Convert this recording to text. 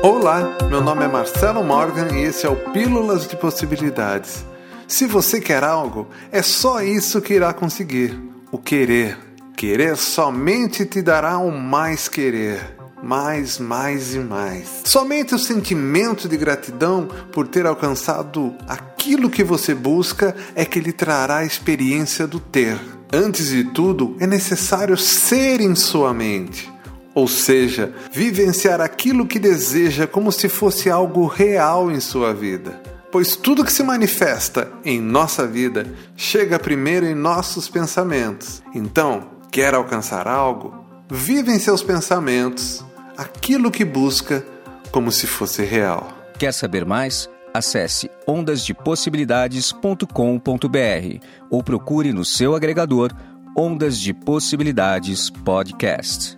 Olá, meu nome é Marcelo Morgan e esse é o Pílulas de Possibilidades. Se você quer algo, é só isso que irá conseguir: o querer. Querer somente te dará o mais querer. Mais, mais e mais. Somente o sentimento de gratidão por ter alcançado aquilo que você busca é que lhe trará a experiência do ter. Antes de tudo, é necessário ser em sua mente ou seja, vivenciar aquilo que deseja como se fosse algo real em sua vida. Pois tudo que se manifesta em nossa vida chega primeiro em nossos pensamentos. Então, quer alcançar algo? Vive em seus pensamentos aquilo que busca como se fosse real. Quer saber mais? Acesse ondasdepossibilidades.com.br ou procure no seu agregador Ondas de Possibilidades Podcast.